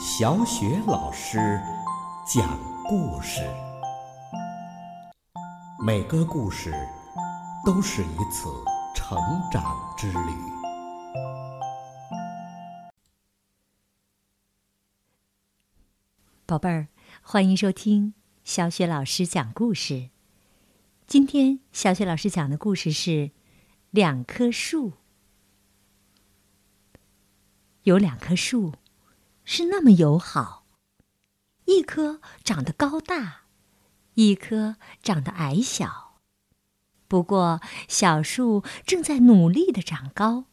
小雪老师讲故事，每个故事都是一次成长之旅。宝贝儿，欢迎收听小雪老师讲故事。今天小雪老师讲的故事是两棵树。有两棵树，是那么友好，一棵长得高大，一棵长得矮小。不过，小树正在努力的长高。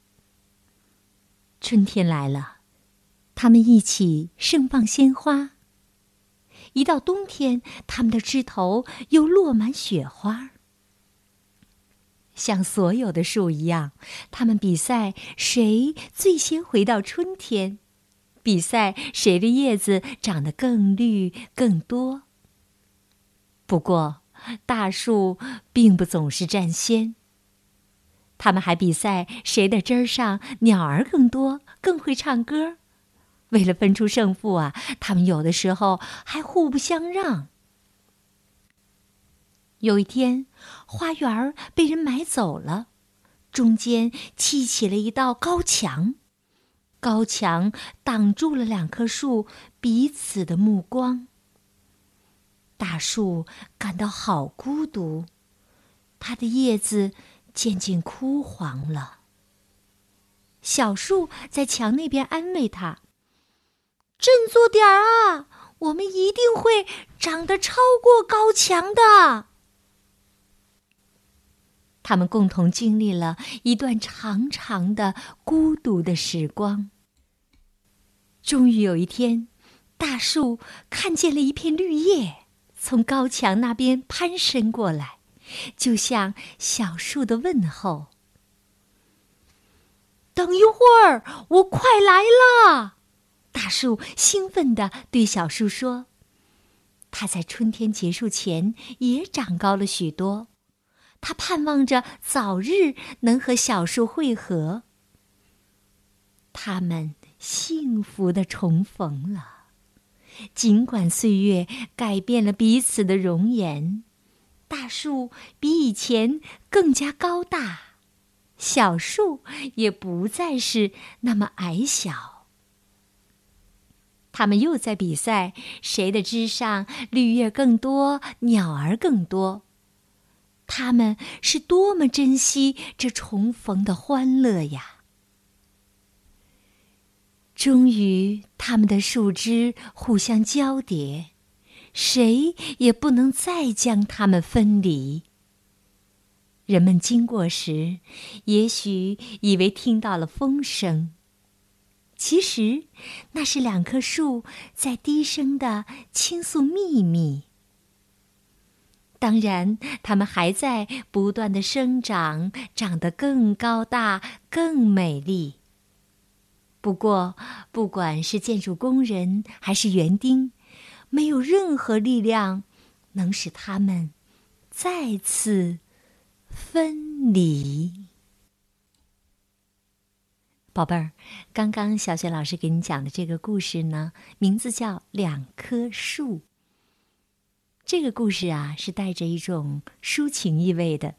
春天来了，它们一起盛放鲜花。一到冬天，它们的枝头又落满雪花。像所有的树一样，它们比赛谁最先回到春天，比赛谁的叶子长得更绿更多。不过，大树并不总是占先。它们还比赛谁的枝儿上鸟儿更多，更会唱歌。为了分出胜负啊，它们有的时候还互不相让。有一天，花园被人买走了，中间砌起了一道高墙，高墙挡住了两棵树彼此的目光。大树感到好孤独，它的叶子渐渐枯黄了。小树在墙那边安慰它：“振作点儿啊，我们一定会长得超过高墙的。”他们共同经历了一段长长的孤独的时光。终于有一天，大树看见了一片绿叶从高墙那边攀升过来，就像小树的问候。等一会儿，我快来了！大树兴奋地对小树说：“它在春天结束前也长高了许多。”他盼望着早日能和小树会合。他们幸福的重逢了，尽管岁月改变了彼此的容颜，大树比以前更加高大，小树也不再是那么矮小。他们又在比赛，谁的枝上绿叶更多，鸟儿更多。他们是多么珍惜这重逢的欢乐呀！终于，他们的树枝互相交叠，谁也不能再将它们分离。人们经过时，也许以为听到了风声，其实那是两棵树在低声的倾诉秘密。当然，它们还在不断的生长，长得更高大、更美丽。不过，不管是建筑工人还是园丁，没有任何力量能使他们再次分离。宝贝儿，刚刚小雪老师给你讲的这个故事呢，名字叫《两棵树》。这个故事啊，是带着一种抒情意味的，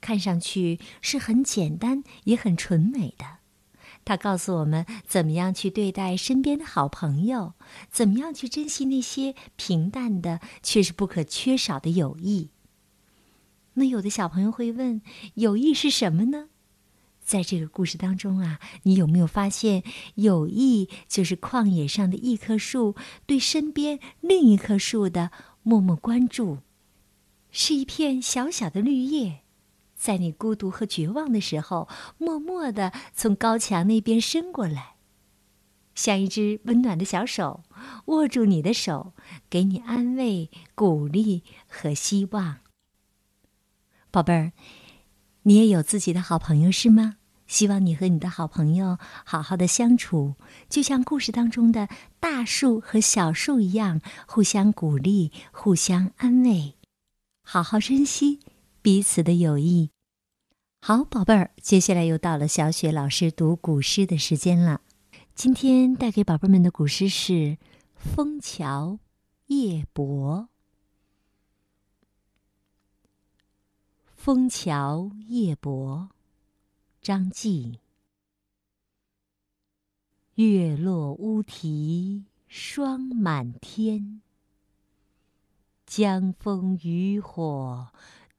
看上去是很简单也很纯美的。它告诉我们怎么样去对待身边的好朋友，怎么样去珍惜那些平淡的却是不可缺少的友谊。那有的小朋友会问：友谊是什么呢？在这个故事当中啊，你有没有发现，友谊就是旷野上的一棵树对身边另一棵树的。默默关注，是一片小小的绿叶，在你孤独和绝望的时候，默默的从高墙那边伸过来，像一只温暖的小手，握住你的手，给你安慰、鼓励和希望。宝贝儿，你也有自己的好朋友是吗？希望你和你的好朋友好好的相处，就像故事当中的大树和小树一样，互相鼓励，互相安慰，好好珍惜彼此的友谊。好，宝贝儿，接下来又到了小雪老师读古诗的时间了。今天带给宝贝们的古诗是《枫桥夜泊》。《枫桥夜泊》张继。月落乌啼霜满天，江枫渔火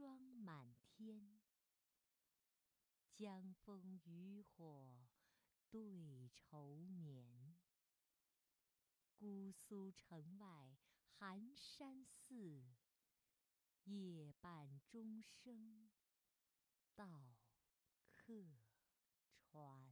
霜满天，江枫渔火对愁眠。姑苏城外寒山寺，夜半钟声到客船。